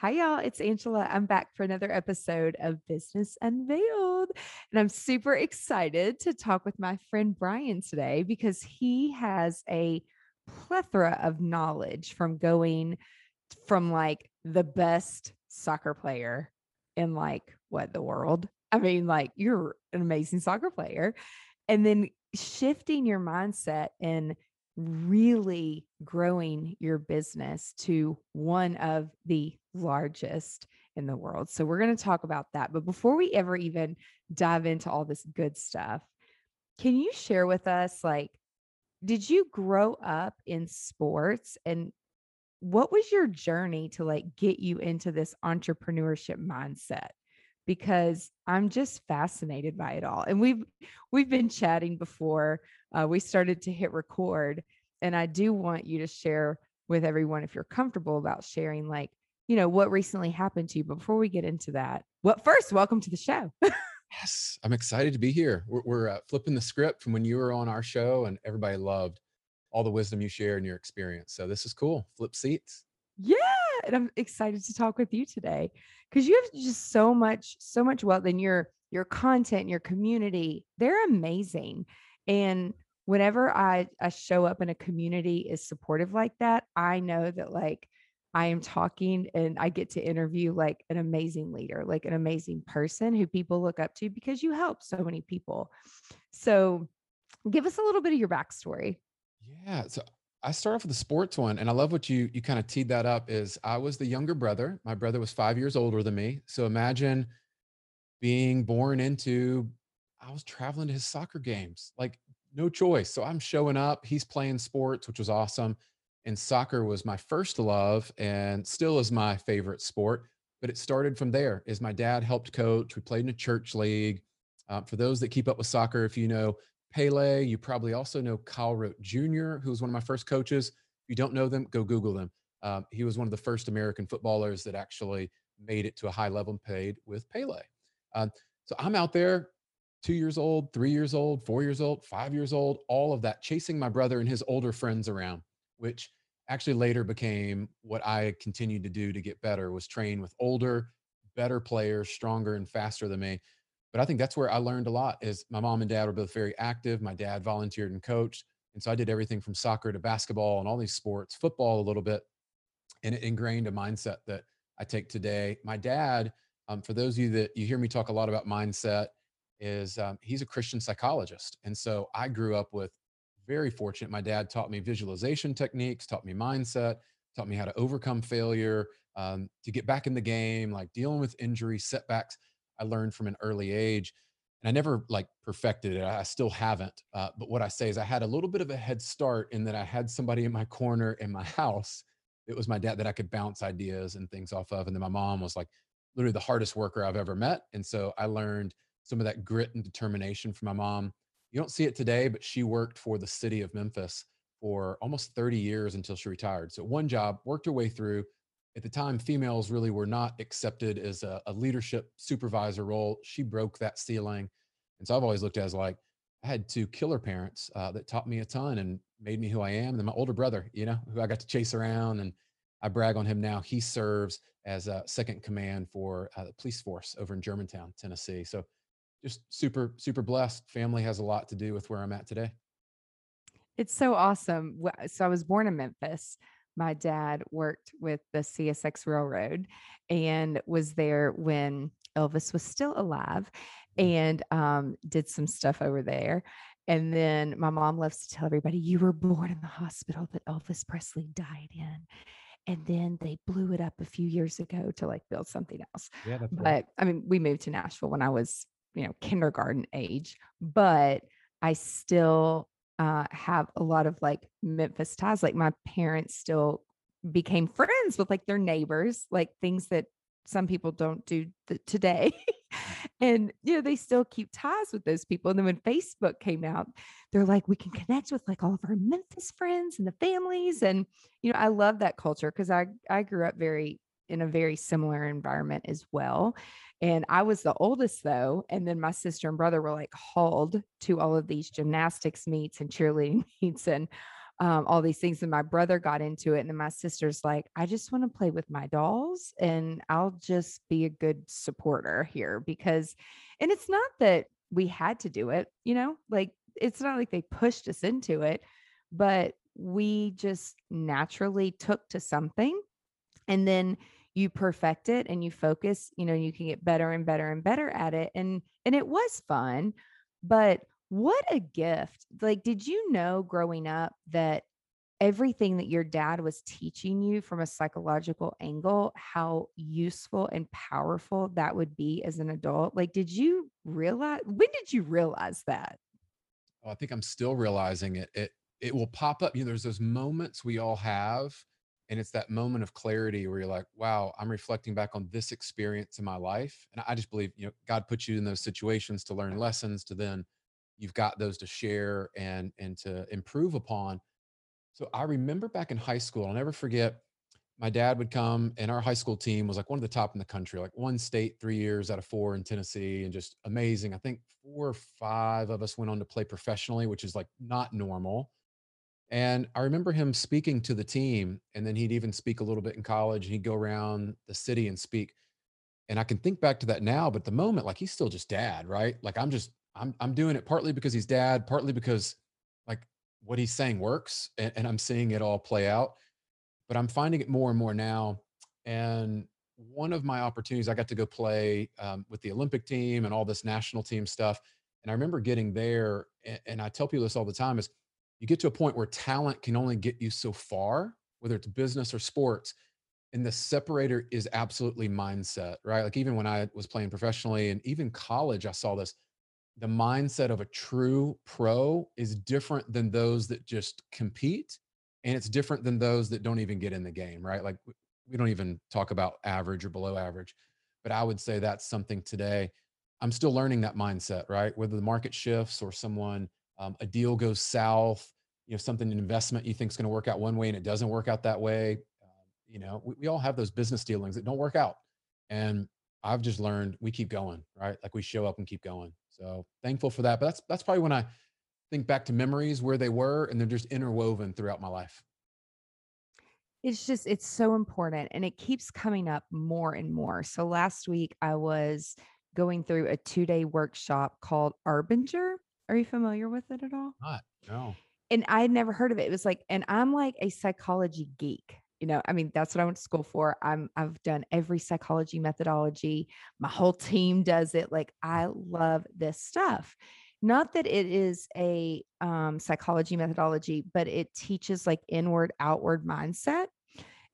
Hi, y'all. It's Angela. I'm back for another episode of Business Unveiled. And I'm super excited to talk with my friend Brian today because he has a plethora of knowledge from going from like the best soccer player in like what the world. I mean, like you're an amazing soccer player. And then shifting your mindset and really growing your business to one of the largest in the world. So we're going to talk about that. But before we ever even dive into all this good stuff, can you share with us like did you grow up in sports and what was your journey to like get you into this entrepreneurship mindset? Because I'm just fascinated by it all. And we've we've been chatting before uh, we started to hit record and I do want you to share with everyone if you're comfortable about sharing like you know, what recently happened to you. Before we get into that, what first, welcome to the show. yes, I'm excited to be here. We're, we're uh, flipping the script from when you were on our show, and everybody loved all the wisdom you shared and your experience. So this is cool. Flip seats. Yeah, and I'm excited to talk with you today because you have just so much, so much wealth in your your content, your community. They're amazing, and whenever I I show up in a community is supportive like that, I know that like I am talking and I get to interview like an amazing leader, like an amazing person who people look up to because you help so many people. So, give us a little bit of your backstory. Yeah. So, I start off with the sports one, and I love what you you kind of teed that up. Is I was the younger brother. My brother was five years older than me. So imagine being born into. I was traveling to his soccer games, like no choice. So I'm showing up. He's playing sports, which was awesome and soccer was my first love and still is my favorite sport but it started from there is my dad helped coach we played in a church league uh, for those that keep up with soccer if you know pele you probably also know kyle rote jr who was one of my first coaches. If you don't know them go google them. Um, he was one of the first american footballers that actually made it to a high level and played with pele. Um, so i'm out there two years old three years old four years old five years old all of that chasing my brother and his older friends around which actually later became what I continued to do to get better was train with older, better players, stronger and faster than me. But I think that's where I learned a lot is my mom and dad were both very active. My dad volunteered and coached. And so I did everything from soccer to basketball and all these sports, football a little bit. And it ingrained a mindset that I take today. My dad, um, for those of you that you hear me talk a lot about mindset, is um, he's a Christian psychologist. And so I grew up with very fortunate. My dad taught me visualization techniques, taught me mindset, taught me how to overcome failure, um, to get back in the game, like dealing with injury, setbacks. I learned from an early age. And I never like perfected it. I still haven't. Uh, but what I say is I had a little bit of a head start in that I had somebody in my corner in my house. It was my dad that I could bounce ideas and things off of. And then my mom was like literally the hardest worker I've ever met. And so I learned some of that grit and determination from my mom you don't see it today, but she worked for the city of Memphis for almost 30 years until she retired. So one job, worked her way through. At the time, females really were not accepted as a, a leadership supervisor role. She broke that ceiling. And so I've always looked at as like, I had two killer parents uh, that taught me a ton and made me who I am. And my older brother, you know, who I got to chase around and I brag on him now. He serves as a second command for uh, the police force over in Germantown, Tennessee. So just super super blessed family has a lot to do with where i'm at today it's so awesome so i was born in memphis my dad worked with the csx railroad and was there when elvis was still alive mm. and um, did some stuff over there and then my mom loves to tell everybody you were born in the hospital that elvis presley died in and then they blew it up a few years ago to like build something else. Yeah, But right. I mean, we moved to Nashville when I was, you know, kindergarten age, but I still uh, have a lot of like Memphis ties. Like my parents still became friends with like their neighbors, like things that some people don't do th- today. and you know, they still keep ties with those people. And then when Facebook came out, they're like, we can connect with like all of our Memphis friends and the families. And you know, I love that culture because I I grew up very in a very similar environment as well. And I was the oldest though. And then my sister and brother were like hauled to all of these gymnastics meets and cheerleading meets and um, all these things. And my brother got into it. And then my sister's like, I just want to play with my dolls and I'll just be a good supporter here because, and it's not that we had to do it, you know, like it's not like they pushed us into it, but we just naturally took to something. And then you perfect it and you focus, you know, you can get better and better and better at it. And and it was fun, but what a gift. Like, did you know growing up that everything that your dad was teaching you from a psychological angle, how useful and powerful that would be as an adult? Like, did you realize when did you realize that? Oh, I think I'm still realizing it. It it will pop up. You know, there's those moments we all have, and it's that moment of clarity where you're like, "Wow, I'm reflecting back on this experience in my life." And I just believe, you know, God puts you in those situations to learn lessons, to then you've got those to share and and to improve upon. So I remember back in high school, I'll never forget. My dad would come, and our high school team was like one of the top in the country, like one state, three years out of four in Tennessee, and just amazing. I think four or five of us went on to play professionally, which is like not normal and I remember him speaking to the team, and then he'd even speak a little bit in college. And he'd go around the city and speak. And I can think back to that now, but the moment, like he's still just dad, right? Like I'm just, I'm, I'm doing it partly because he's dad, partly because like what he's saying works, and, and I'm seeing it all play out. But I'm finding it more and more now. And one of my opportunities, I got to go play um, with the Olympic team and all this national team stuff. And I remember getting there, and, and I tell people this all the time: is you get to a point where talent can only get you so far, whether it's business or sports. And the separator is absolutely mindset, right? Like even when I was playing professionally and even college, I saw this. The mindset of a true pro is different than those that just compete. And it's different than those that don't even get in the game, right? Like we don't even talk about average or below average. But I would say that's something today. I'm still learning that mindset, right? Whether the market shifts or someone um, a deal goes south, you know, something an investment you think is going to work out one way and it doesn't work out that way. Um, you know, we, we all have those business dealings that don't work out. And I've just learned we keep going, right? Like we show up and keep going. So thankful for that. But that's that's probably when I think back to memories where they were and they're just interwoven throughout my life. It's just, it's so important and it keeps coming up more and more. So last week I was going through a two day workshop called Arbinger. Are you familiar with it at all? Not, no. And I had never heard of it. It was like, and I'm like a psychology geek. You know, I mean, that's what I went to school for. I'm I've done every psychology methodology. My whole team does it. Like I love this stuff. Not that it is a um, psychology methodology, but it teaches like inward outward mindset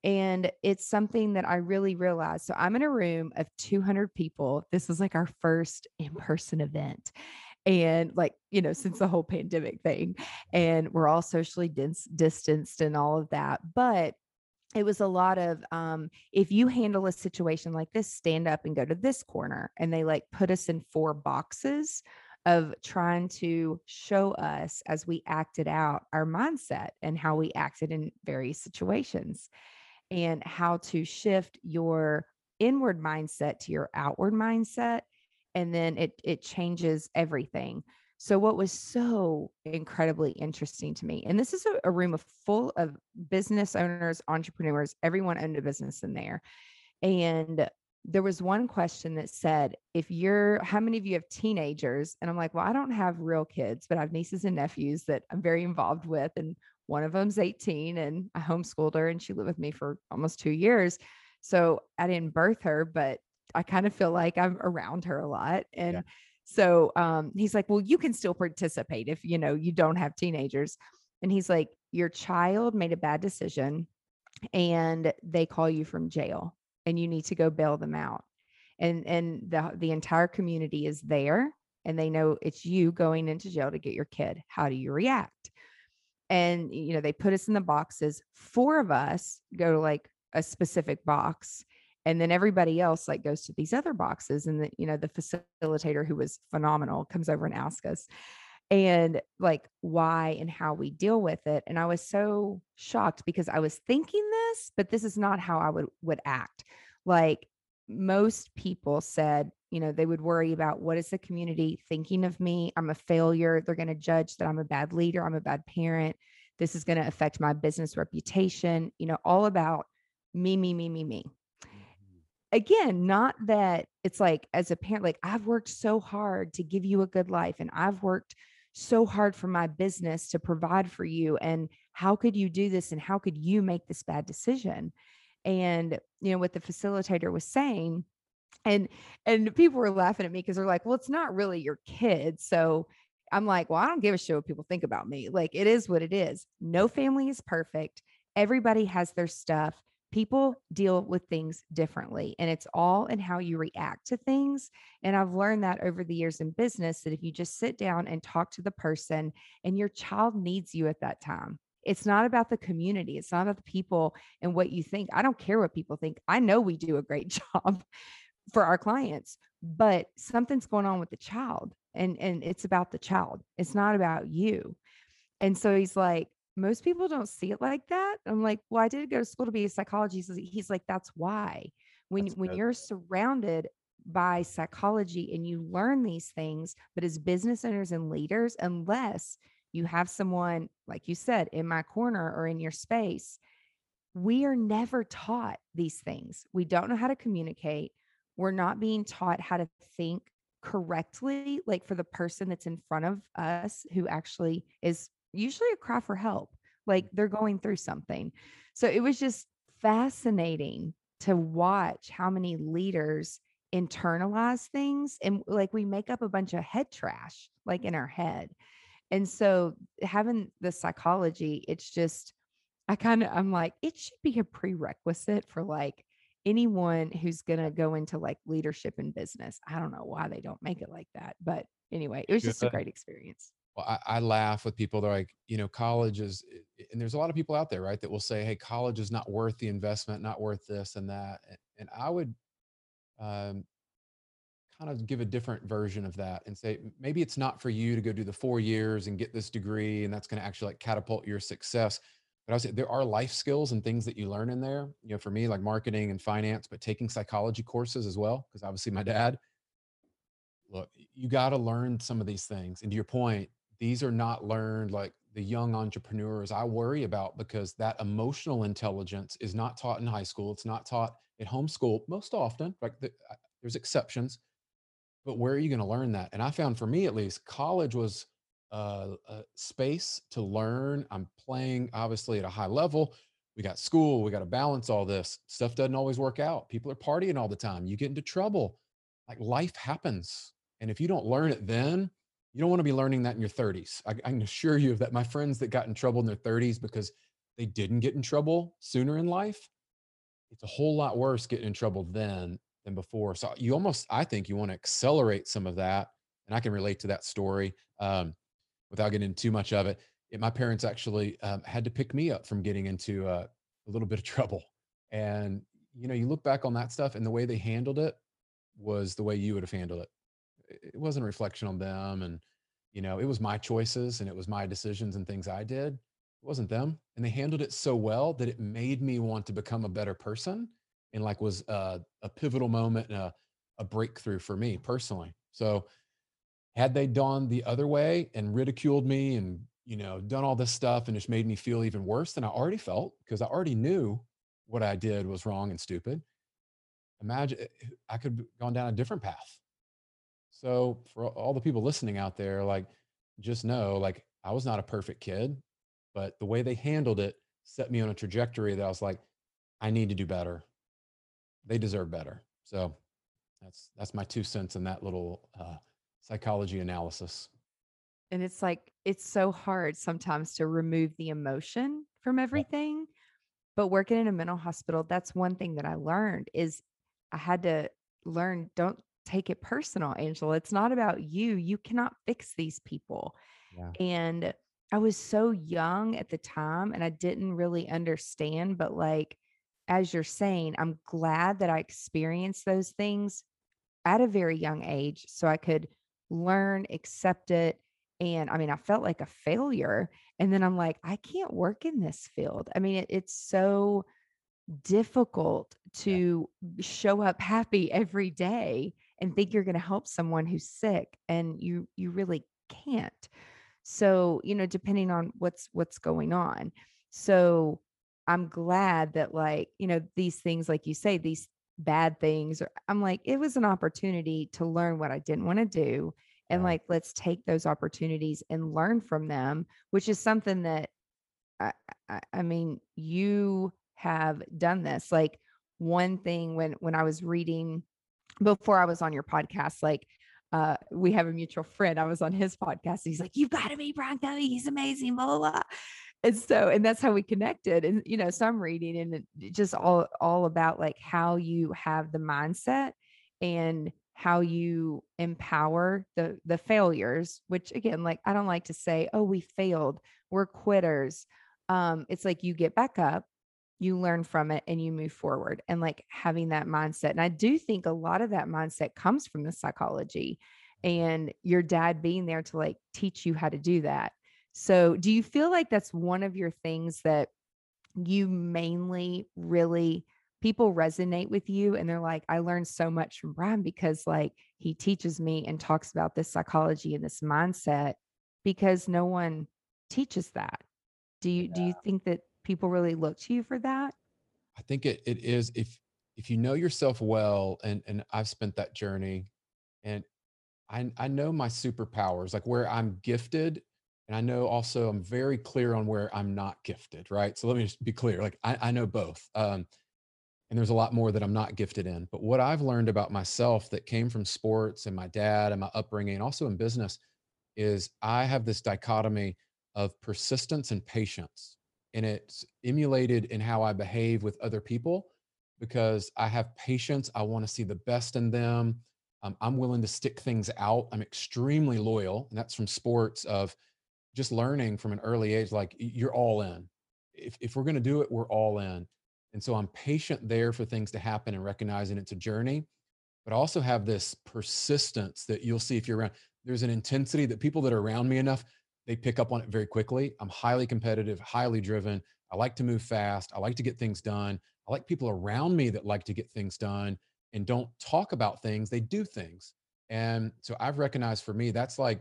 and it's something that I really realized. So I'm in a room of 200 people. This is like our first in person event. And like, you know, since the whole pandemic thing, and we're all socially dis- distanced and all of that. But it was a lot of um, if you handle a situation like this, stand up and go to this corner. And they like put us in four boxes of trying to show us as we acted out our mindset and how we acted in various situations and how to shift your inward mindset to your outward mindset and then it it changes everything so what was so incredibly interesting to me and this is a, a room of full of business owners entrepreneurs everyone owned a business in there and there was one question that said if you're how many of you have teenagers and i'm like well i don't have real kids but i have nieces and nephews that i'm very involved with and one of them's 18 and I homeschooled her and she lived with me for almost two years. So I didn't birth her, but I kind of feel like I'm around her a lot. And Yeah. so um, he's like, well, you can still participate if, you know, you don't have teenagers. And he's like, your child made a bad decision and they call you from jail and you need to go bail them out. And and the the entire community is there and they know it's you going into jail to get your kid. How do you react? And you know, they put us in the boxes. Four of us go to like a specific box and then everybody else like goes to these other boxes and the you know the facilitator who was phenomenal comes over and asks us and like why and how we deal with it and i was so shocked because i was thinking this but this is not how i would would act. Like most people said you know they would worry about what is the community thinking of me? I'm a failure. They're going to judge that i'm a bad leader. I'm a bad parent. This is going to affect my business reputation. You know all about me me me me me again, not that it's like as a parent, like I've worked so hard to give you a good life and I've worked so hard for my business to provide for you. And how could you do this? And how could you make this bad decision? And, you know, what the facilitator was saying, and and people were laughing at me because they're like, well, it's not really your kid. So I'm like, well, I don't give a shit what people think about me. Like it is what it is. No family is perfect. Everybody has their stuff people deal with things differently and it's all in how you react to things and i've learned that over the years in business that if you just sit down and talk to the person and your child needs you at that time it's not about the community it's not about the people and what you think i don't care what people think i know we do a great job for our clients but something's going on with the child and and it's about the child it's not about you and so he's like most people don't see it like that. I'm like, well, I did go to school to be a psychologist. He's like, that's why. When that's when good. you're surrounded by psychology and you learn these things, but as business owners and leaders, unless you have someone, like you said, in my corner or in your space, we are never taught these things. We don't know how to communicate. We're not being taught how to think correctly, like for the person that's in front of us who actually is usually a cry for help, like they're going through something. So it was just fascinating to watch how many leaders internalize things and like we make up a bunch of head trash like in our head. And so having the psychology, it's just I kind of I'm like it should be a prerequisite for like anyone who's going to go into like leadership in business. I don't know why they don't make it like that, but anyway, it was just a uh great experience well, I, I, laugh with people. They're like, you know, college is, and there's a lot of people out there, right, that will say, hey, college is not worth the investment, not worth this and that. And, and I would um, kind of give a different version of that and say, maybe it's not for you to go do the four years and get this degree, and that's going to actually like catapult your success. But I would say there are life skills and things that you learn in there. You know, for me, like marketing and finance, but taking psychology courses as well, because obviously my dad. Look, you got to learn some of these things. And to your point, these are not learned like the young entrepreneurs I worry about because that emotional intelligence is not taught in high school. It's not taught at home school most often. Like the, uh, there's exceptions, but where are you going to learn that? And I found for me at least, college was a space to learn. I'm playing obviously at a high level. We got school. We got to balance all this stuff. Doesn't always work out. People are partying all the time. You get into trouble. Like life happens, and if you don't learn it then you don't want to be learning that in your 30s. I, I, can assure you that. My friends that got in trouble in their 30s because they didn't get in trouble sooner in life, it's a whole lot worse getting in trouble then than before. So you almost, I think, you want to accelerate some of that. And I can relate to that story um, without getting into too much of it. it my parents actually um, had to pick me up from getting into uh, a little bit of trouble. And you know, you look back on that stuff, and the way they handled it was the way you would have handled it it wasn't a reflection on them and you know it was my choices and it was my decisions and things i did. It wasn't them and they handled it so well that it made me want to become a better person and like was a, a pivotal moment and a, a breakthrough for me personally. So had they gone the other way and ridiculed me and you know done all this stuff and just made me feel even worse than i already felt because i already knew what i did was wrong and stupid imagine eh, i could have gone down a different path so for all the people listening out there, like just know, like I was not a perfect kid, but the way they handled it set me on a trajectory that I was like, I need to do better. They deserve better. So that's that's my two cents in that little uh, psychology analysis. And it's like it's so hard sometimes to remove the emotion from everything. but working in a mental hospital, that's one thing that I learned is I had to learn don't take it personal, Angela. It's not about you. You cannot fix these people. Yeah. And I was so young at the time and I didn't really understand, but like as you're saying, I'm glad that I experienced those things at a very young age so I could learn, accept it. And I mean, I felt like a failure. And then I'm like, I can't work in this field. I mean, it, it's so difficult to yeah. show up happy every day and think you're going to help someone who's sick and you you really can't. So you know depending on what's what's going on. So i'm glad that like you know these things like you say these bad things or i'm like it was an opportunity to learn what i didn't want to do and like let's take those opportunities and learn from them which is something that I, I, I mean you have done this. Like one thing when when i was reading before i was on your podcast like uh, we have a mutual friend. I was on his podcast. He's like, "You've got to meet Brian. He's amazing." Blah blah blah. And so, and that's how we connected. And you know, so I'm reading and just all all about like how you have the mindset and how you empower the the failures. Which again, like I don't like to say, "Oh, we failed. We're quitters." Um, it's like you get back up you learn from it and you move forward and like having that mindset. And I do think a lot of that mindset comes from the psychology and your dad being there to like teach you how to do that. So, do you feel like that's one of your things that you mainly really people resonate with you and they're like, I learned so much from Brian because like he teaches me and talks about this psychology and this mindset because no one teaches that. Do you yeah. do you think that people really look to you for that? I think it it is if if you know yourself well and and I've spent that journey and I I know my superpowers, like where I'm gifted and I know also I'm very clear on where I'm not gifted, right? So let me just be clear. Like I, I know both. Um, and there's a lot more that I'm not gifted in. But what I've learned about myself that came from sports and my dad and my upbringing, and also in business, is I have this dichotomy of persistence and patience and it's emulated in how I behave with other people because I have patience. I want to see the best in them. Um, I'm willing to stick things out. I'm extremely loyal, and that's from sports of just learning from an early age. Like you're all in. If if we're going to do it, we're all in. And so I'm patient there for things to happen and recognizing it's a journey, but I also have this persistence that you'll see if you're around. There's an intensity that people that are around me enough, they pick up on it very quickly. I'm highly competitive, highly driven. I like to move fast. I like to get things done. I like people around me that like to get things done and don't talk about things, they do things. And so I've recognized for me, that's like,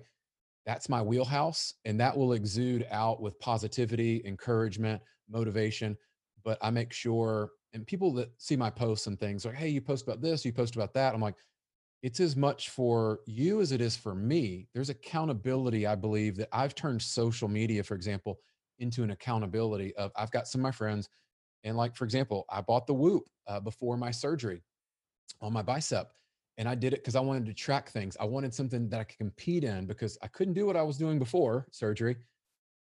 that's my wheelhouse. And that will exude out with positivity, encouragement, motivation. But I make sure, and people that see my posts and things like, hey, you post about this, you post about that. I'm like, it's as much for you as it is for me. There's accountability, I believe, that I've turned social media, for example, into an accountability of I've got some of my friends, and like for example, I bought the Whoop uh, before my surgery on my bicep, and I did it because I wanted to track things. I wanted something that I could compete in because I couldn't do what I was doing before surgery,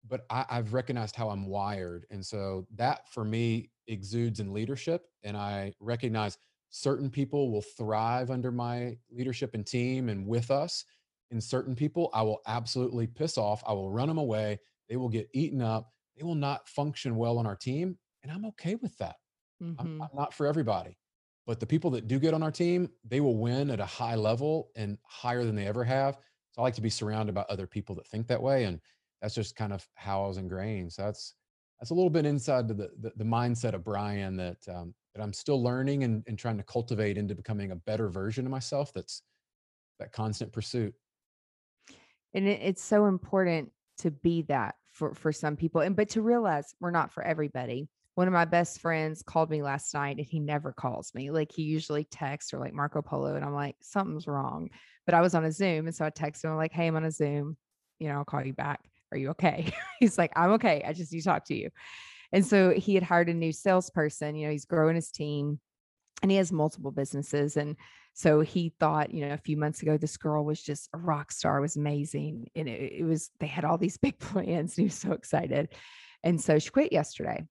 but I, I've recognized how I'm wired, and so that for me exudes in leadership, and I recognize certain people will thrive under my leadership and team and with us and certain people i will absolutely piss off i will run them away they will get eaten up they will not function well on our team and i'm okay with that mm-hmm. I'm, I'm not for everybody but the people that do get on our team they will win at a high level and higher than they ever have so i like to be surrounded by other people that think that way and that's just kind of how i was ingrained so that's that's a little bit inside the the, the mindset of brian that um, that I'm still learning and, and trying to cultivate into becoming a better version of myself. That's that constant pursuit. And it, it's so important to be that for, for some people. And, but to realize we're not for everybody. One of my best friends called me last night and he never calls me. Like he usually texts or like Marco Polo. And I'm like, something's wrong. But I was on a Zoom. And so I texted him like, Hey, I'm on a Zoom. You know, I'll call you back. Are you okay? He's like, I'm okay. I just need to talk to you. And so he had hired a new salesperson, you know, he's growing his team and he has multiple businesses. And so he thought, you know, a few months ago, this girl was just a rock star, was amazing. And it, it was, they had all these big plans and he was so excited. And so she quit yesterday.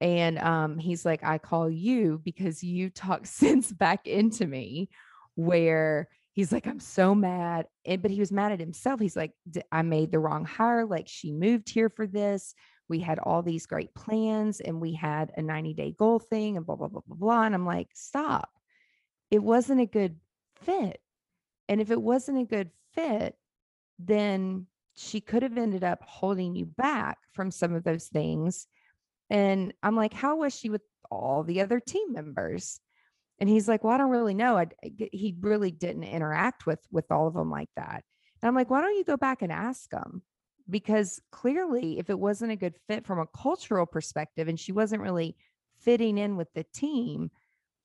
And um, he's like, I call you because you talk sense back into me, where he's like, I'm so mad. And, but he was mad at himself. He's like, I made the wrong hire. Like, she moved here for this. We had all these great plans and we had a 90 day goal thing and blah, blah, blah, blah, blah. And I'm like, stop. It wasn't a good fit. And if it wasn't a good fit, then she could have ended up holding you back from some of those things. And I'm like, how was she with all the other team members? And he's like, well, I don't really know. I, he really didn't interact with with all of them like that. And I'm like, why don't you go back and ask them? Because clearly, if it wasn't a good fit from a cultural perspective and she wasn't really fitting in with the team,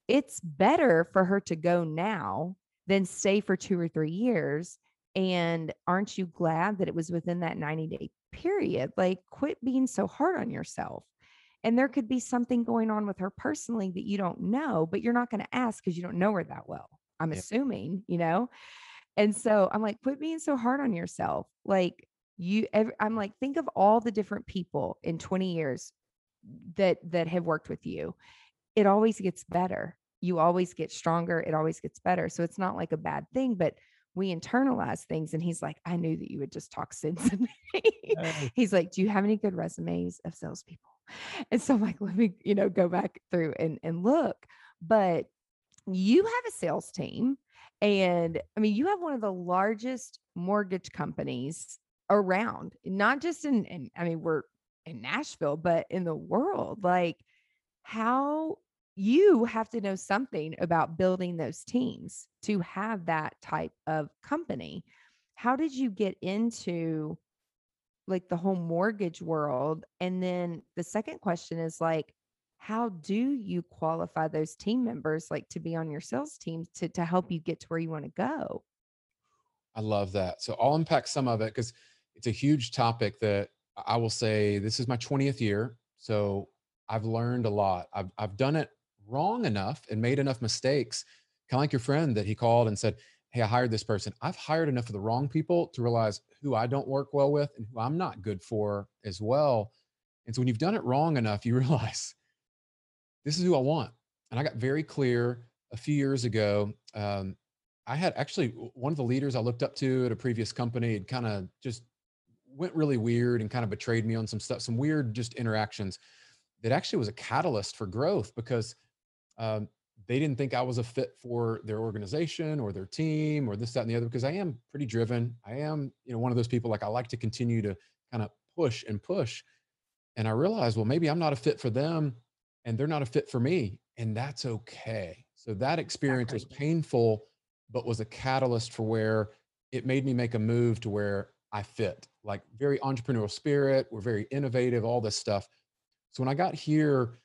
it's better for her to go now than stay for two or three years and aren't you glad that it was within that 90 day period? Like, quit being so hard on yourself. And there could be something going on with her personally that you don't know, but you're not going to ask because you don't know her that well. I'm yeah. assuming, you know? And so I'm like, quit being so hard on yourself. Like, you, I'm like, think of all the different people in 20 years that that have worked with you. It always gets better. You always get stronger. It always gets better. So it's not like a bad thing, but we internalize things. And he's like, I knew that you would just talk sense to me. he's like, Do you have any good resumes of salespeople? And so I'm like, let me, you know, go back through and, and look. But you have a sales team. And I mean, you have one of the largest mortgage companies around, not just in, in I mean, we're in Nashville, but in the world. Like, how you have to know something about building those teams to have that type of company. How did you get into like the whole mortgage world? And then the second question is like, how do you qualify those team members like to be on your sales team to, to help you get to where you want to go? I love that. So I'll unpack some of it because it's a huge topic that I will say this is my 20th year. So I've learned a lot. I've, I've done it wrong enough and made enough mistakes, kind of like your friend that he called and said, Hey, I hired this person. I've hired enough of the wrong people to realize who I don't work well with and who I'm not good for as well. And so when you've done it wrong enough, you realize this is who I want. And I got very clear a few years ago. Um, I had actually one of the leaders I looked up to at a previous company had kind of just went really weird and kind of betrayed me on some stuff, some weird just interactions that actually was a catalyst for growth because um, they didn't think I was a fit for their organization or their team or this, that, and the other, because I am pretty driven. I am, you know, one of those people like I like to continue to kind of push and push. And I realized, well, maybe I'm not a fit for them and they're not a fit for me. And that's okay. So that experience was painful, but was a catalyst for where it made me make a move to where I fit, like very entrepreneurial spirit. We're very innovative, all this stuff. So when I got here,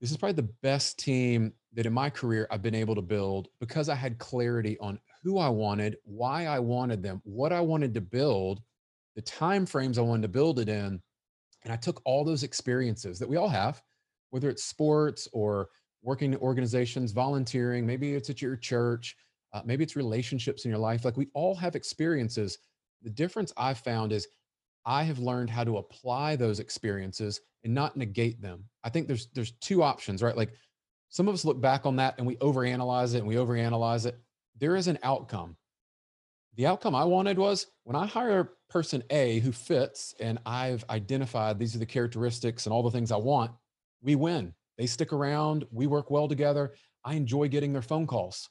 this is probably the best team that in my career I've been able to build because I had clarity on who I wanted, why I wanted them, what I wanted to build, the time frames I wanted to build it in. And I took all those experiences that we all have, whether it's sports or working in organizations, volunteering, maybe it's at your church, uh, maybe it's relationships in your life. Like we all have experiences. The difference I've found is I have learned how to apply those experiences and not negate them. I think there's there's two options, right? Like some of us look back on that and we overanalyze it and we overanalyze it. There is an outcome. The outcome I wanted was when I hire person A who fits and I've identified these are the characteristics and all the things I want, we win. They stick around, we work well together. I enjoy getting their phone calls.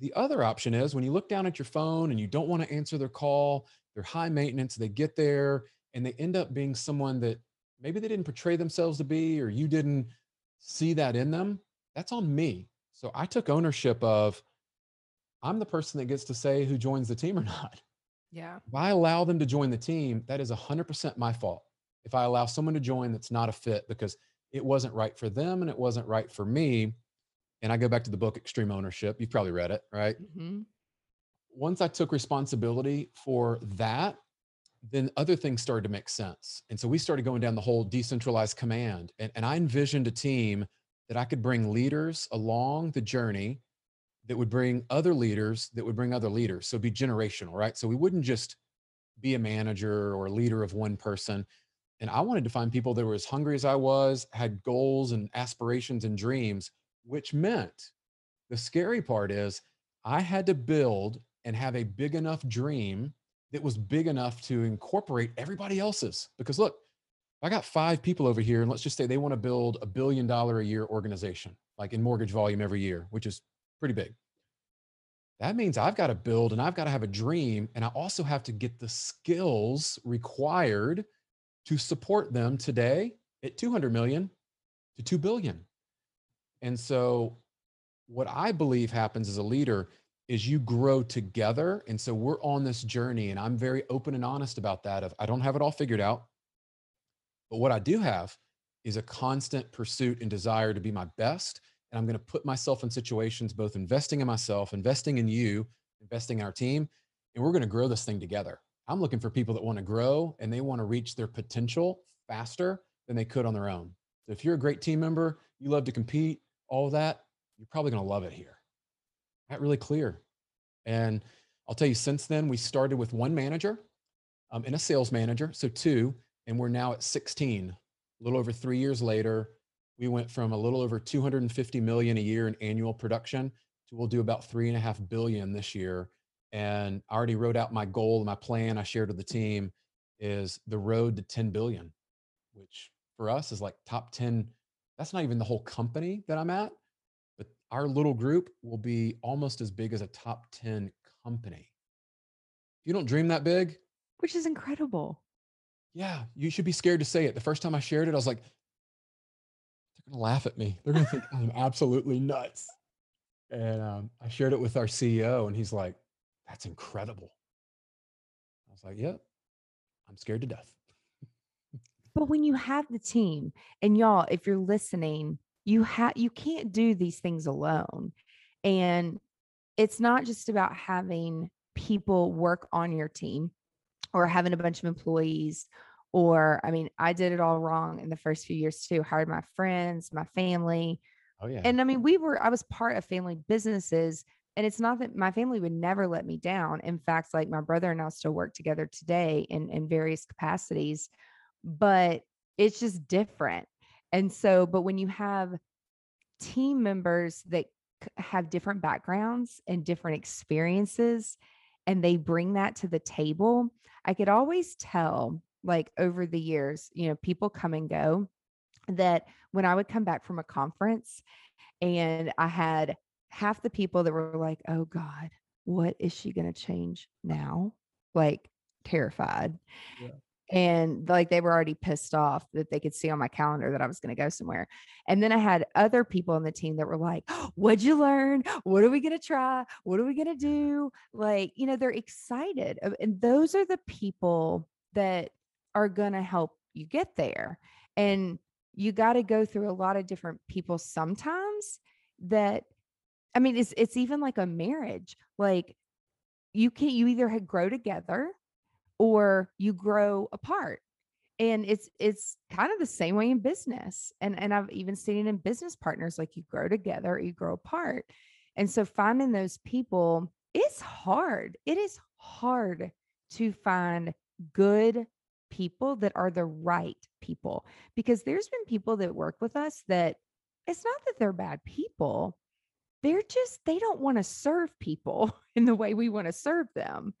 The other option is when you look down at your phone and you don't want to answer their call, they're high maintenance, they get there and they end up being someone that maybe they didn't portray themselves to be or you didn't see that in them that's on me. So i took ownership of i'm the person that gets to say who joins the team or not. Yeah. If i allow them to join the team that is 100% my fault. If i allow someone to join that's not a fit because it wasn't right for them and it wasn't right for me and i go back to the book extreme ownership you've probably read it right mm-hmm. once i took responsibility for that then other things started to make sense. And so we started going down the whole decentralized command. And, and I envisioned a team that I could bring leaders along the journey that would bring other leaders that would bring other leaders. So be generational, right? So we wouldn't just be a manager or a leader of one person. And I wanted to find people that were as hungry as I was, had goals and aspirations and dreams, which meant the scary part is I had to build and have a big enough dream that was big enough to incorporate everybody else's. Because look, I got five people over here, and let's just say they want to build a billion dollar a year organization, like in mortgage volume every year, which is pretty big. That means I've got to build and I've got to have a dream, and I also have to get the skills required to support them today at 200 million to 2 billion. And so, what I believe happens as a leader is you grow together. And so, we're on this journey, and I'm very open and honest about that. Of I don't have it all figured out, but what I do have is a constant pursuit and desire to be my best. And I'm going to put myself in situations, both investing in myself, investing in you, investing in our team, and we're going to grow this thing together. I'm looking for people that want to grow and they want to reach their potential faster than they could on their own. So if you're a great team member, you love to compete, all that, you're probably going to love it here. That really clear. And I'll tell you, since then, we started with one manager um, and a sales manager. So two, and we're now at 16. A little over three years later, we went from a little over 250 million a year in annual production to we'll do about three and a half billion this year and I already wrote out my goal, my plan I shared with the team is the road to 10 billion, which for us is like top 10. That's not even the whole company that I'm at, but our little group will be almost as big as a top 10 company. If you don't dream that big, which is incredible. Yeah, you should be scared to say it. The first time I shared it, I was like, they're going to laugh at me. They're going to think I'm absolutely nuts. And um, I shared it with our CEO, and he's like, that's incredible. I was like, yep, I'm scared to death. But when you have the team, and y'all, if you're listening, you have you can't do these things alone. And it's not just about having people work on your team or having a bunch of employees or I mean, I did it all wrong in the first few years too. Hired my friends, my family. Oh yeah. And I mean, we were I was part of family businesses and it's not that my family would never let me down in fact like my brother and i still work together today in in various capacities but it's just different and so but when you have team members that have different backgrounds and different experiences and they bring that to the table i could always tell like over the years you know people come and go that when i would come back from a conference and i had half the people that were like, oh God, what is she going to change now? Like terrified. Yeah. And like they were already pissed off that they could see on my calendar that I was going to go somewhere. And then I had other people on the team that were like, What'd you learn? What are we going to try? What are we going to do? Like, you know, they're excited. Uh, and those are the people that are going to help you get there. And you got to go through a lot of different people sometimes that I mean, it's it's even like a marriage. Like you can you either grow together or you grow apart. And it's it's kind of the same way in business. And and I've even seen it in business partners like you grow together, you grow apart. And so finding those people is hard. It is hard to find good people that are the right people because there's been people that work with us that it's not that they're bad people they're just they don't want to serve people in the way we want to serve them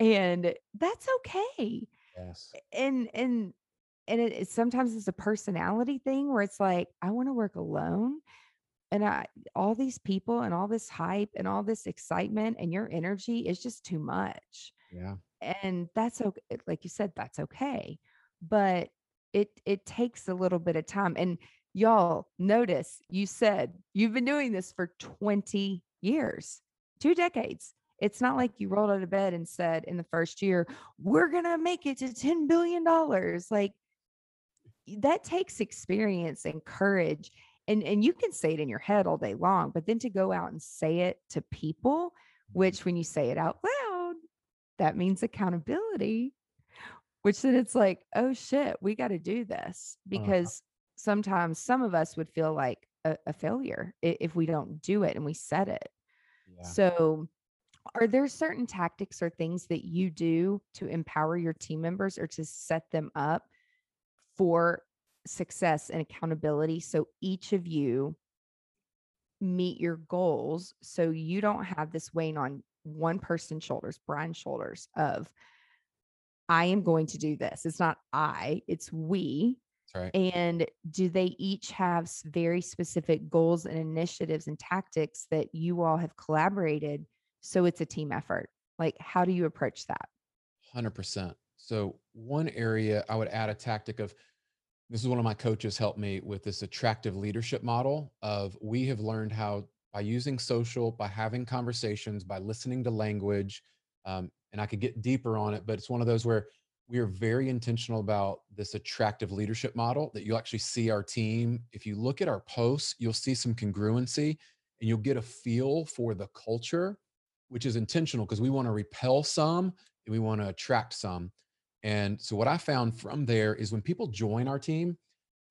and that's okay. Yes. And and and it, sometimes it's a personality thing where it's like i want to work alone and I, all these people and all this hype and all this excitement and your energy is just too much. Yeah. And that's okay eh, like you said that's okay but it it takes a little bit of time and Y'all notice you said you've been doing this for 20 years, two decades. It's not like you rolled out of bed and said in the first year, we're going to make it to $10 billion. Like that takes experience and courage. And, and you can say it in your head all day long, but then to go out and say it to people, which when you say it out loud, that means accountability, which then it's like, oh shit, we got to do this uh-huh. because sometimes some of us would feel like a, a failure if we don't do it and we set it. Yeah. So, are there certain tactics or things that you do to empower your team members or to set them up for success and accountability. So each of you meet your goals. So you don't have this weighing on one person's shoulders, Brian's shoulders of, I am going to do this. It's not I, it's we. Right. And do they each have very specific goals and initiatives and tactics that you all have collaborated? So it's a team effort. Like, how do you approach that? 100%. So, one area I would add a tactic of this is one of my coaches helped me with this attractive leadership model of we have learned how by using social by having conversations by listening to language um, and i could get deeper on it but it's one of those where we are very intentional about this attractive leadership model that you'll actually see our team if you look at our posts you'll see some congruency and you'll get a feel for the culture which is intentional because we want to repel some and we want to attract some and so what I found from there is when people join our team,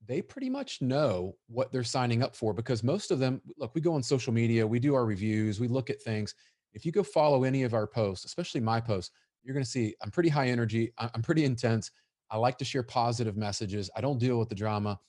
they pretty much know what they're signing up for because most of them, look, we go on social media, we do our reviews, we look at things. If you go follow any of our posts, especially my posts, you're going to see I'm pretty high energy, I'm pretty intense. I like to share positive messages. I don't deal with the drama.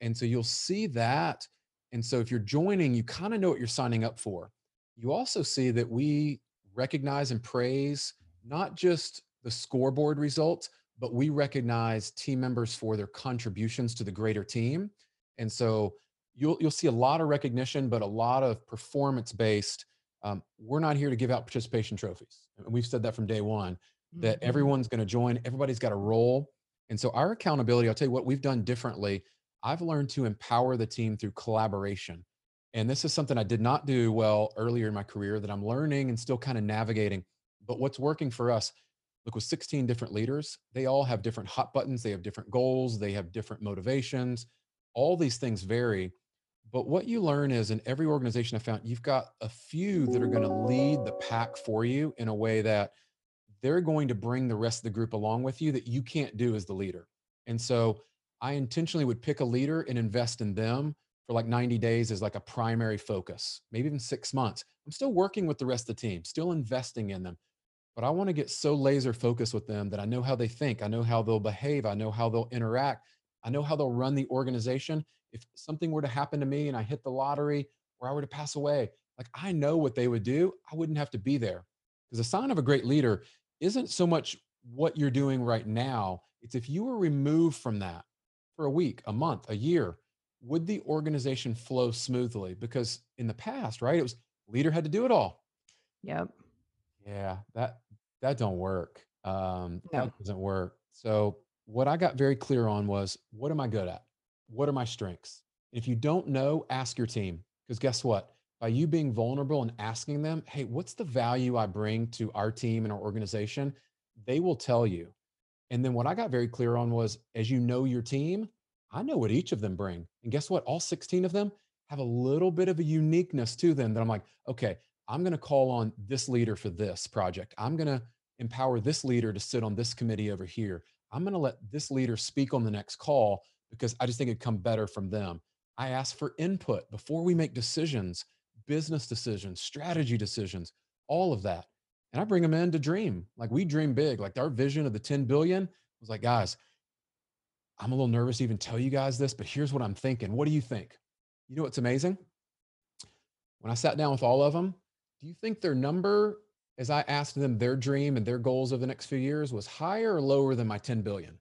And so you'll see that. And so if you're joining, you kind of know what you're signing up for. You also see that we recognize and praise not just the scoreboard results, but we recognize team members for their contributions to the greater team. And so you'll you'll see a lot of recognition, but a lot of performance based. Um, we're not here to give out participation trophies, and we've said that from day one. That mm-hmm. everyone's going to join. Everybody's got a role, and so our accountability. I'll tell you what we've done differently. I've learned to empower the team through collaboration. And this is something I did not do well earlier in my career that I'm learning and still kind of navigating. But what's working for us look with 16 different leaders they all have different hot buttons they have different goals they have different motivations all these things vary but what you learn is in every organization i found you've got a few that are going to lead the pack for you in a way that they're going to bring the rest of the group along with you that you can't do as the leader and so i intentionally would pick a leader and invest in them for like 90 days as like a primary focus maybe even six months i'm still working with the rest of the team still investing in them but I want to get so laser focused with them that I know how they think, I know how they'll behave, I know how they'll interact, I know how they'll run the organization. If something were to happen to me and I hit the lottery or I were to pass away, like I know what they would do. I wouldn't have to be there. Because a sign of a great leader isn't so much what you're doing right now, it's if you were removed from that for a week, a month, a year, would the organization flow smoothly? Because in the past, right, it was leader had to do it all. Yep. Yeah, that that don't work. Um, No. that doesn't work. So what I got very clear on was what am I good at? What are my strengths? If you don't know, ask your team. Because guess what? By you being vulnerable and asking them, hey, what's the value I bring to our team and our organization? They will tell you. And then what I got very clear on was as you know your team, I know what each of them bring. And guess what? All 16 of them have a little bit of a uniqueness to them that I'm like, okay, I'm going to call on this leader for this project. I'm going to empower this leader to sit on this committee over here. I'm going to let this leader speak on the next call because I just think it'd come better from them. I ask for input before we make decisions, business decisions, strategy decisions, all of that. And I bring them in to dream. Like we dream big. Like our vision of the 10 billion was like, guys, I'm a little nervous to even tell you guys this, but here's what I'm thinking. What do you think? You know what's amazing? When I sat down with all of them, do you think their number, as I asked them their dream and their goals over the next few years, was higher or lower than my 10 billion?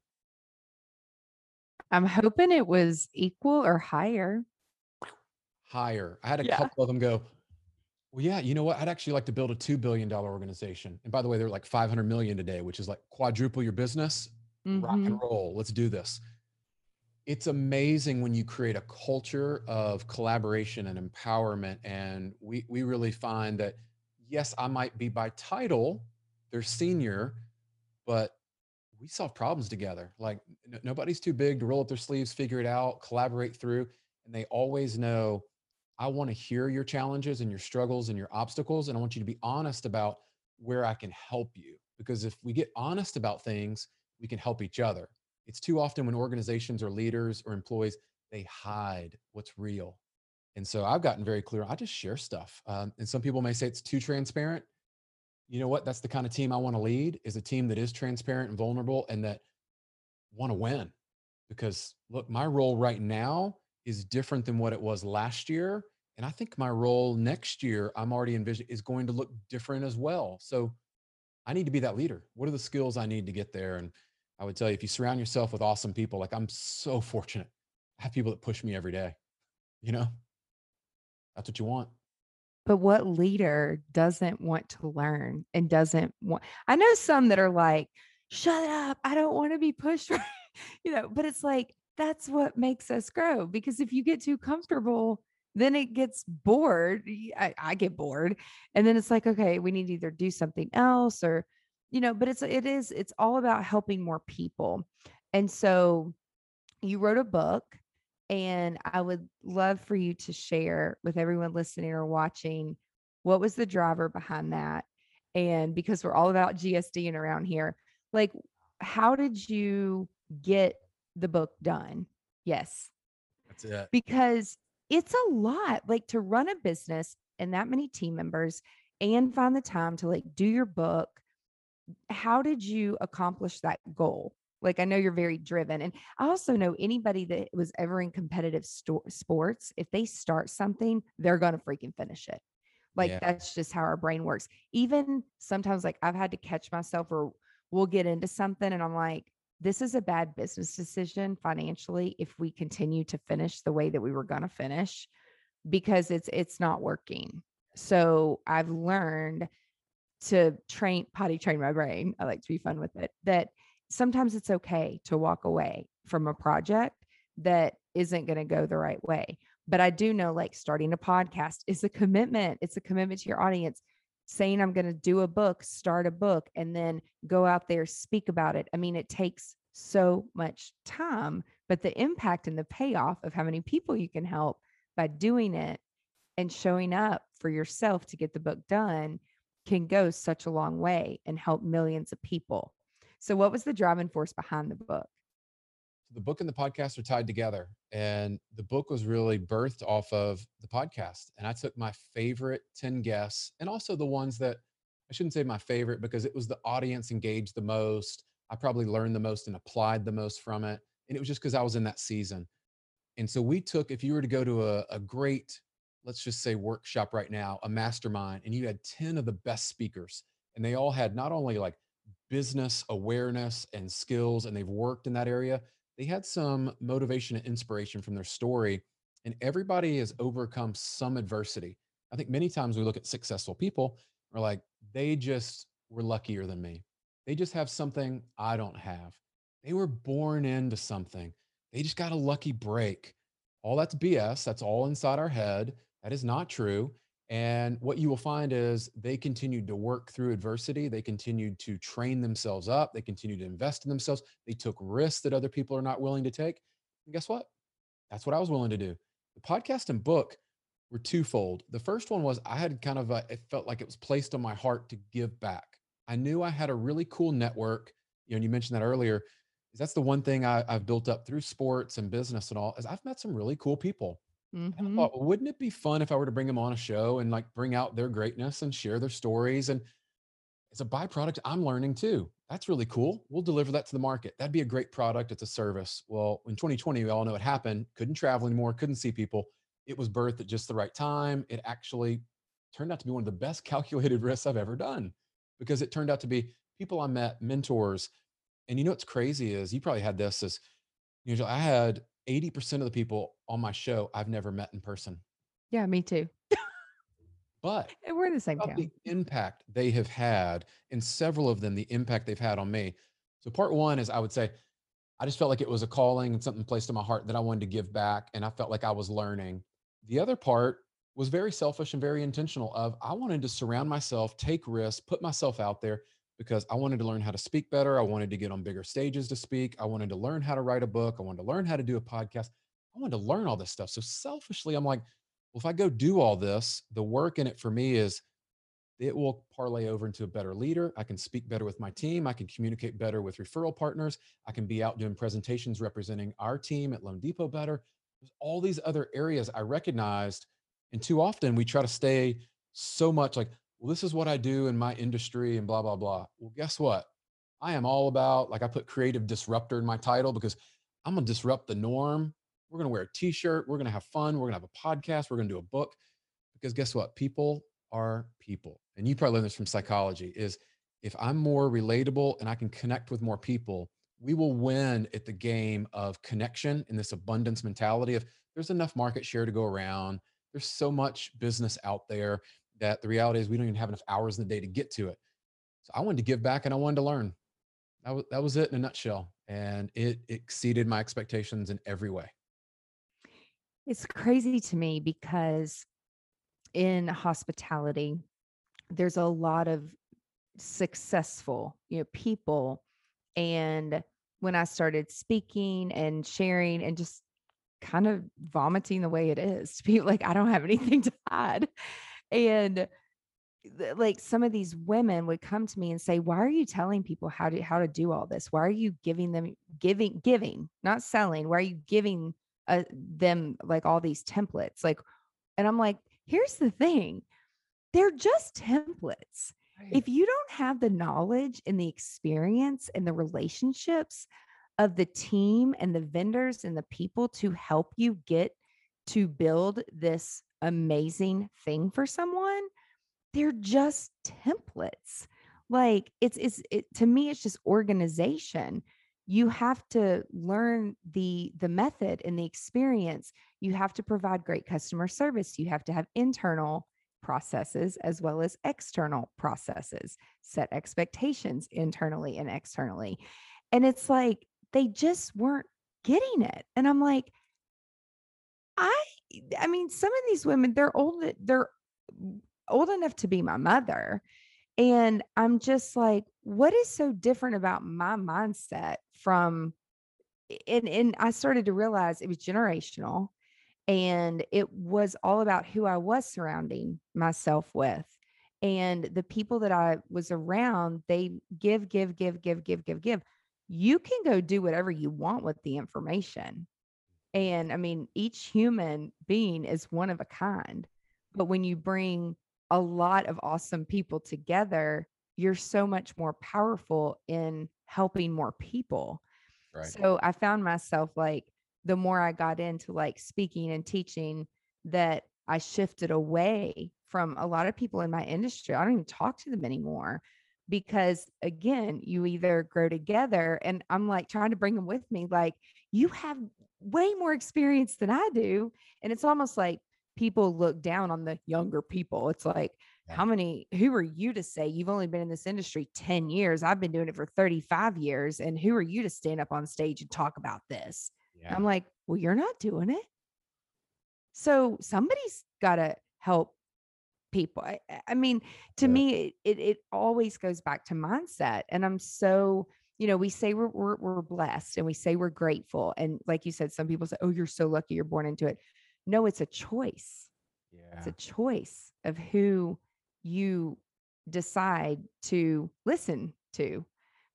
I'm hoping it was equal or higher. Higher. I had a yeah. couple of them go, well, yeah, you know what? I'd actually like to build a $2 billion organization. And by the way, they're like 500 million today, which is like quadruple your business. Mm-hmm. Rock and mm-hmm. roll. Let's do this it's amazing when you create a culture of collaboration and empowerment and we we really find that yes i might be by title they're senior but we solve problems together. Like n- nobody's too big to roll up their sleeves figure it out collaborate through and they always know i want to hear your challenges and your struggles and your obstacles and i want you to be honest about where i can help you. Because if we get honest about things we can help each other it's too often when organizations or leaders or employees, they hide what's real. And so I've gotten very clear. I just share stuff. Um, and some people may say it's too transparent. You know what? That's the kind of team I want to lead is a team that is transparent and vulnerable and that want to win because look, my role right now is different than what it was last year. And I think my role next year, I'm already envisioning is going to look different as well. So I need to be that leader. What are the skills I need to get there? And I would tell you, if you surround yourself with awesome people, like I'm so fortunate. I have people that push me every day. You know, that's what you want. But what leader doesn't want to learn and doesn't want? I know some that are like, shut up. I don't want to be pushed. you know, but it's like, that's what makes us grow. Because if you get too comfortable, then it gets bored. I, I get bored. And then it's like, okay, we need to either do something else or, you know, but it's, it is, it's all about helping more people. And so you wrote a book and I would love for you to share with everyone listening or watching what was the driver behind that? And because we're all about GSD and around here, like, how did you get the book done? Yes. That's it. Because it's a lot like to run a business and that many team members and find the time to like do your book. How did you accomplish that goal? Like I know you're very driven. And I also know anybody that was ever in competitive sto- sports, if they start something, they're going to freaking finish it. Like yeah. that's just how our brain works. Even sometimes like I've had to catch myself or we'll get into something and I'm like, this is a bad business decision financially if we continue to finish the way that we were going to finish because it's it's not working. So I've learned to train potty train my brain. I like to be fun with it. That sometimes it's okay to walk away from a project that isn't going to go the right way. But I do know like starting a podcast is a commitment. It's a commitment to your audience. Saying I'm going to do a book, start a book, and then go out there, speak about it. I mean, it takes so much time, but the impact and the payoff of how many people you can help by doing it and showing up for yourself to get the book done can go such a long way and help millions of people. So, what was the driving force behind the book? The book and the podcast are tied together. And the book was really birthed off of the podcast. And I took my favorite 10 guests and also the ones that I shouldn't say my favorite because it was the audience engaged the most. I probably learned the most and applied the most from it. And it was just because I was in that season. And so we took, if you were to go to a, a great, let's just say workshop right now, a mastermind, and you had 10 of the best speakers, and they all had not only like business awareness and skills, and they've worked in that area. They had some motivation and inspiration from their story, and everybody has overcome some adversity. I think many times we look at successful people, we're like, they just were luckier than me. They just have something I don't have. They were born into something. They just got a lucky break. All that's BS. That's all inside our head. That is not true. And what you will find is they continued to work through adversity. They continued to train themselves up. They continued to invest in themselves. They took risks that other people are not willing to take. And guess what? That's what I was willing to do. The podcast and book were twofold. The first one was I had kind of a, it felt like it was placed on my heart to give back. I knew I had a really cool network. You know, and you mentioned that earlier. That's the one thing I, I've built up through sports and business and all is I've met some really cool people Mm-hmm. Thought, wouldn't it be fun if I were to bring them on a show and like bring out their greatness and share their stories? And it's a byproduct I'm learning too. That's really cool. We'll deliver that to the market. That'd be a great product. It's a service. Well, in 2020, we all know what happened. Couldn't travel anymore, couldn't see people. It was birthed at just the right time. It actually turned out to be one of the best calculated risks I've ever done because it turned out to be people I met, mentors. And you know what's crazy is you probably had this as usually I had 80% of the people on my show I've never met in person. Yeah, me too. but and we're in the same town. The impact they have had, and several of them, the impact they've had on me. So, part one is I would say, I just felt like it was a calling and something placed in my heart that I wanted to give back. And I felt like I was learning. The other part was very selfish and very intentional of I wanted to surround myself, take risks, put myself out there because I wanted to learn how to speak better. I wanted to get on bigger stages to speak. I wanted to learn how to write a book. I wanted to learn how to do a podcast. I wanted to learn all this stuff. So selfishly, I'm like, well, if I go do all this, the work in it for me is it will parlay over into a better leader. I can speak better with my team. I can communicate better with referral partners. I can be out doing presentations representing our team at Loan Depot better. There's all these other areas I recognized. And too often we try to stay so much like, well, this is what I do in my industry and blah, blah, blah. Well, guess what? I am all about, like, I put creative disruptor in my title because I'm going to disrupt the norm. We're going to wear a t shirt. We're going to have fun. We're going to have a podcast. We're going to do a book. Because guess what? People are people. And you probably learned this from psychology is if I'm more relatable and I can connect with more people, we will win at the game of connection in this abundance mentality of there's enough market share to go around. There's so much business out there that the reality is we don't even have enough hours in the day to get to it. So I wanted to give back and I wanted to learn. That was that was it in a nutshell. And it exceeded my expectations in every way. It's crazy to me because in hospitality, there's a lot of successful, you know, people. And when I started speaking and sharing and just kind of vomiting the way it is to be like, I don't have anything to hide. And like some of these women would come to me and say, "Why are you telling people how to how to do all this? Why are you giving them giving giving, not selling? Why are you giving uh, them like all these templates?" Like and I'm like, "Here's the thing. They're just templates. Right. If you don't have the knowledge and the experience and the relationships of the team and the vendors and the people to help you get to build this amazing thing for someone, they're just templates. Like it's it's it to me it's just organization. You have to learn the the method and the experience. You have to provide great customer service. You have to have internal processes as well as external processes, set expectations internally and externally. And it's like they just weren't getting it. And I'm like, I mean, some of these women, they're old, eh, they're old enough to be my mother. And I'm just like, what is so different about my mindset from and and I started to realize it was generational and it was all about who I was surrounding myself with. And the people that I was around, they give, give, give, give, give, give, give. You can go do whatever you want with the information. And I mean, each human being is one of a kind. But when you bring a lot of awesome people together, you're so much more powerful in helping more people. Right. So I found myself like the more I got into like speaking and teaching that I shifted away from a lot of people in my industry. I don't even talk to them anymore because again, you either grow together and I'm like trying to bring them with me like you have way more experience than I do and it's almost like people look down on the younger people. It's like how many who are you to say you've only been in this industry 10 years i've been doing it for 35 years and who are you to stand up on stage and talk about this yeah. I'm like, well, you're not doing it. So somebody's got to help people. I, I mean, to yeah. me, it, it always goes back to mindset. And I'm so, you know, we say we're, we're, we're blessed and we say we're grateful. And like you said, some people say, oh, you're so lucky you're born into it. No, it's a choice. Yeah. It's a choice of who you decide to listen to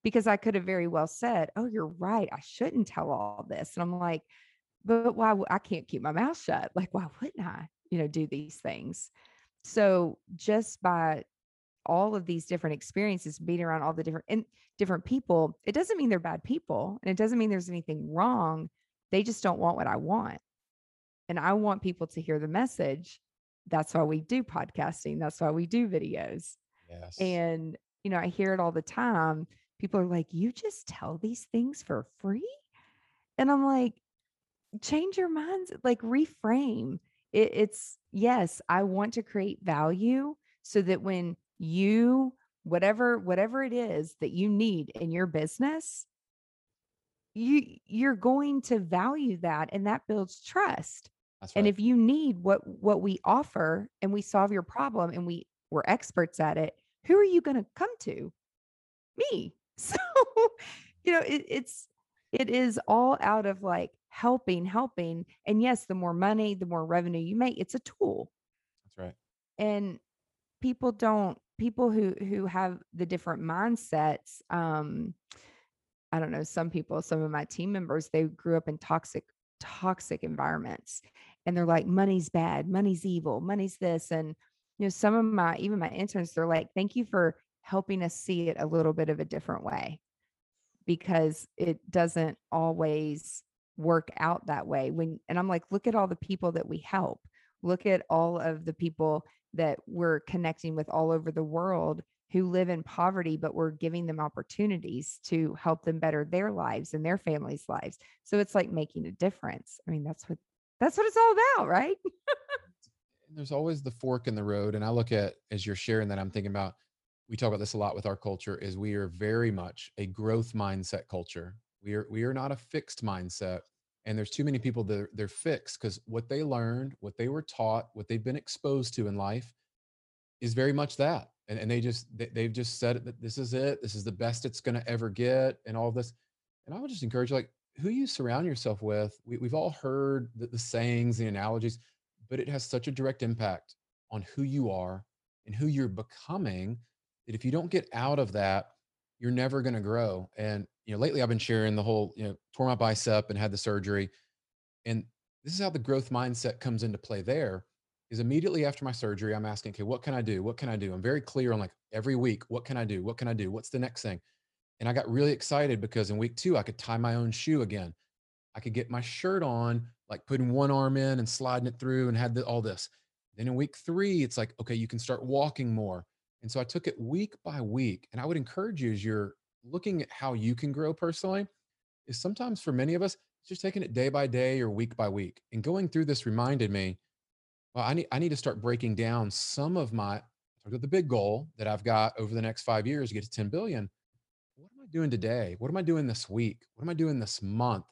because I could have very well said, Oh, you're right. I shouldn't tell all this. And I'm like, but why I can't keep my mouth shut? Like, why wouldn't I, you know, do these things? So just by all of these different experiences, being around all the different and different people, it doesn't mean they're bad people. And it doesn't mean there's anything wrong. They just don't want what I want. And I want people to hear the message. That's why we do podcasting. That's why we do videos. Yes. And, you know, I hear it all the time people are like, you just tell these things for free? And I'm like, change your minds, like reframe. It, it's yes, I want to create value so that when you, whatever, whatever it is that you need in your business, you you're going to value that and that builds trust. Right. And if you need what what we offer and we solve your problem and we we're experts at it, who are you going to come to? Me. So, you know, it, it's it is all out of like helping, helping. And yes, the more money, the more revenue you make, it's a tool. That's right. And people don't people who who have the different mindsets um i don't know some people some of my team members they grew up in toxic toxic environments and they're like money's bad money's evil money's this and you know some of my even my interns they're like thank you for helping us see it a little bit of a different way because it doesn't always work out that way when and I'm like look at all the people that we help look at all of the people that we're connecting with all over the world who live in poverty but we're giving them opportunities to help them better their lives and their families lives. So it's like making a difference. I mean that's what that's what it's all about right? There's always the fork in the road and i look at as you're sharing that i'm thinking about we talk about this a lot with our culture is we are very much a growth mindset culture. We are we are not a fixed mindset and there's too many people that are, they're fixed because what they learned what they were taught what they've been exposed to in life is very much that and, and they just they, they've just said that this is it this is the best it's going to ever get and all this and i would just encourage like who you surround yourself with we, we've all heard the, the sayings the analogies but it has such a direct impact on who you are and who you're becoming that if you don't get out of that you're never going to grow and you know lately i've been sharing the whole you know tore my bicep and had the surgery and this is how the growth mindset comes into play there is immediately after my surgery i'm asking okay what can i do? What can i do? I'm very clear on like every week what can i do? What can i do? What's the next thing? And i got really excited because in week two i could tie my own shoe again. I could get my shirt on like putting one arm in and sliding it through and had the, all this. Then in week three it's like okay you can start walking more and so i took it week by week and i would encourage you as you're looking at how you can grow personally is sometimes for many of us it's just taking it day by day or week by week and going through this reminded me well i need i need to start breaking down some of my the big goal that i've got over the next five years to get to 10 billion. What am i doing today? What am i doing this week? What am i doing this month?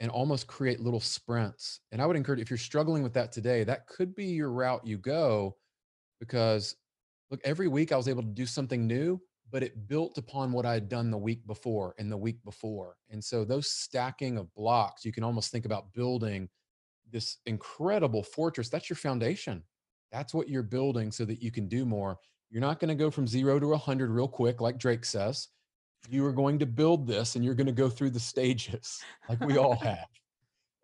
And almost create little sprints. And i would encourage if you're struggling with that today that could be your route you go because look every week i was able to do something new but it built upon what I had done the week before and the week before. And so those stacking of blocks, you can almost think about building this incredible fortress. That's your foundation. That's what you're building so that you can do more. You're not going to go from zero to 100 real quick, like Drake says. You are going to build this and you're going to go through the stages like we all have.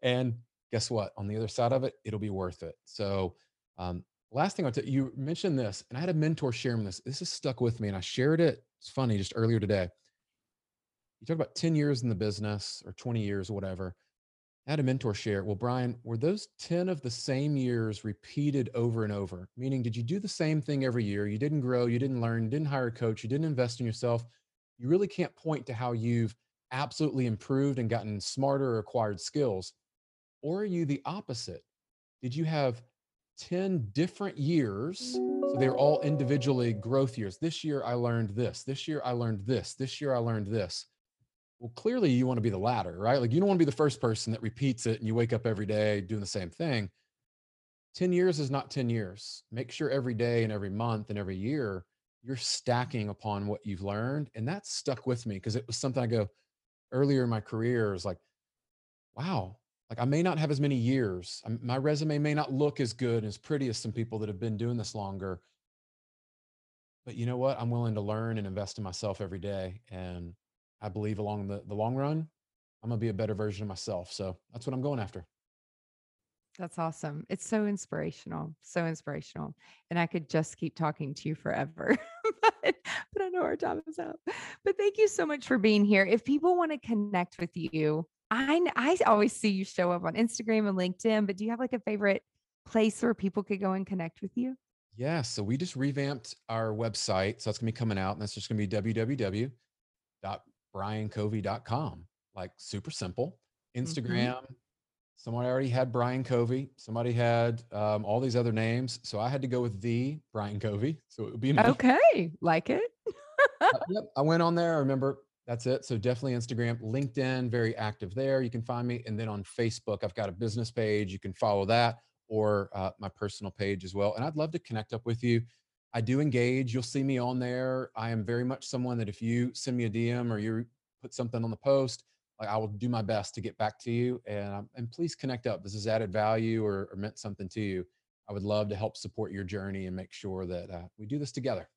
And guess what? On the other side of it, it'll be worth it. So, um, last thing I'll tell you, you mentioned this, and I had a mentor share me this. This has stuck with me, and I shared it. It's funny, just earlier today. You talk about 10 years in the business or 20 years or whatever. I had a mentor share. Well, Brian, were those 10 of the same years repeated over and over? Meaning, did you do the same thing every year? You didn't grow, you didn't learn, didn't hire a coach, you didn't invest in yourself. You really can't point to how you've absolutely improved and gotten smarter or acquired skills. Or are you the opposite? Did you have 10 different years. So they're all individually growth years. This year I learned this. This year I learned this. This year I learned this. Well, clearly you want to be the latter, right? Like you don't want to be the first person that repeats it and you wake up every day doing the same thing. 10 years is not 10 years. Make sure every day and every month and every year you're stacking upon what you've learned. And that stuck with me because it was something I go earlier in my career is like, wow, like I may not have as many years. My resume may not look as good, and as pretty as some people that have been doing this longer. But you know what? I'm willing to learn and invest in myself every day. And I believe along the, the long run, I'm going to be a better version of myself. So that's what I'm going after. That's awesome. It's so inspirational, so inspirational. And I could just keep talking to you forever, but, but I know our time is up. But thank you so much for being here. If people want to connect with you, I I always see you show up on Instagram and LinkedIn, but do you have like a favorite place where people could go and connect with you? Yeah, so we just revamped our website. So that's gonna be coming out, and that's just gonna be www.briancovey.com. Like super simple. Mm-hmm. Instagram. Mm-hmm. Somebody already had Brian Covey. Somebody had um, all these other names. So I had to go with the Brian Covey. So it would be me. Okay, like it. uh, yep, I went on there. I remember that's it. So definitely Instagram, LinkedIn, very active there. You can find me. And then on Facebook, I've got a business page. You can follow that or uh, my personal page as well. And I'd love to connect up with you. I do engage. You'll see me on there. I am very much someone that if you send me a DM or you put something on the post, like I will do my best to get back to you. And and please connect up. This has added value or, or, meant something to you. I would love to help support your journey and make sure that uh, we do this together.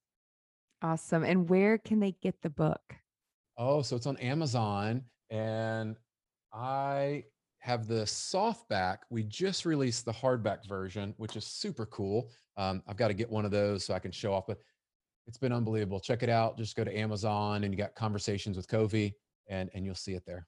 Awesome. And where can they get the book? Oh, so it's on Amazon and I have the softback. We just released the hardback version, which is super cool. Um, I've got to get one of those so I can show off, but it's been unbelievable. Check it out. Just go to Amazon and you got conversations with Covey and, and you'll see it there.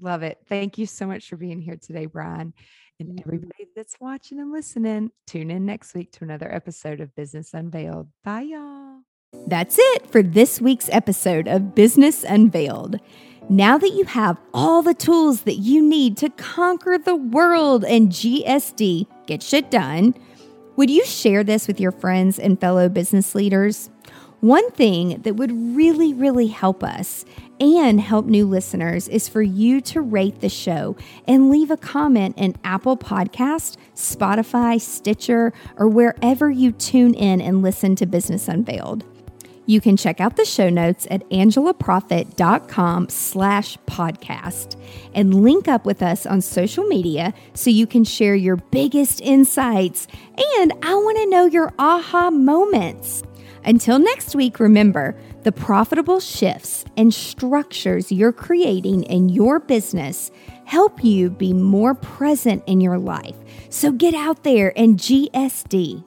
Love it. Thank you so much for being here today, Brian. And everybody that's watching and listening, tune in next week to another episode of Business Unveiled. Bye, y'all. That's it for this week's episode of Business Unveiled. Now that you have all the tools that you need to conquer the world and GSD, get shit done, would you share this with your friends and fellow business leaders? One thing that would really, really help us and help new listeners is for you to rate the show and leave a comment in Apple Podcast, Spotify, Stitcher, or wherever you tune in and listen to Business Unveiled. You can check out the show notes at angelaproffitt.com slash podcast and link up with us on social media so you can share your biggest insights. And I want to know your aha moments. Until next week, remember the profitable shifts and structures you're creating in your business help you be more present in your life. So get out there and GSD.